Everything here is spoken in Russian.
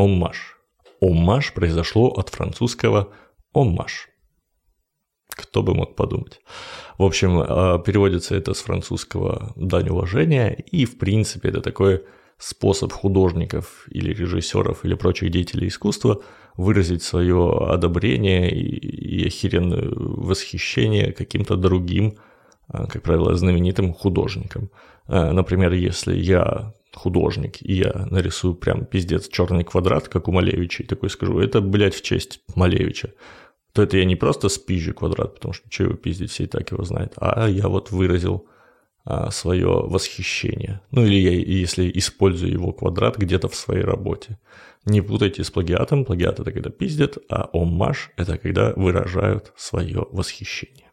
Оммаж. Оммаж произошло от французского «оммаж». Кто бы мог подумать. В общем, а, переводится это с французского «дань уважения», и, в принципе, это такой способ художников или режиссеров или прочих деятелей искусства выразить свое одобрение и, и охеренное восхищение каким-то другим, а, как правило, знаменитым художником. А, например, если я художник, и я нарисую прям пиздец черный квадрат, как у Малевича, и такой скажу, это, блядь, в честь Малевича то это я не просто спизжу квадрат, потому что что его пиздить, все и так его знают, а я вот выразил а, свое восхищение. Ну или я, если использую его квадрат где-то в своей работе. Не путайте с плагиатом. Плагиат – это когда пиздят, а оммаж – это когда выражают свое восхищение.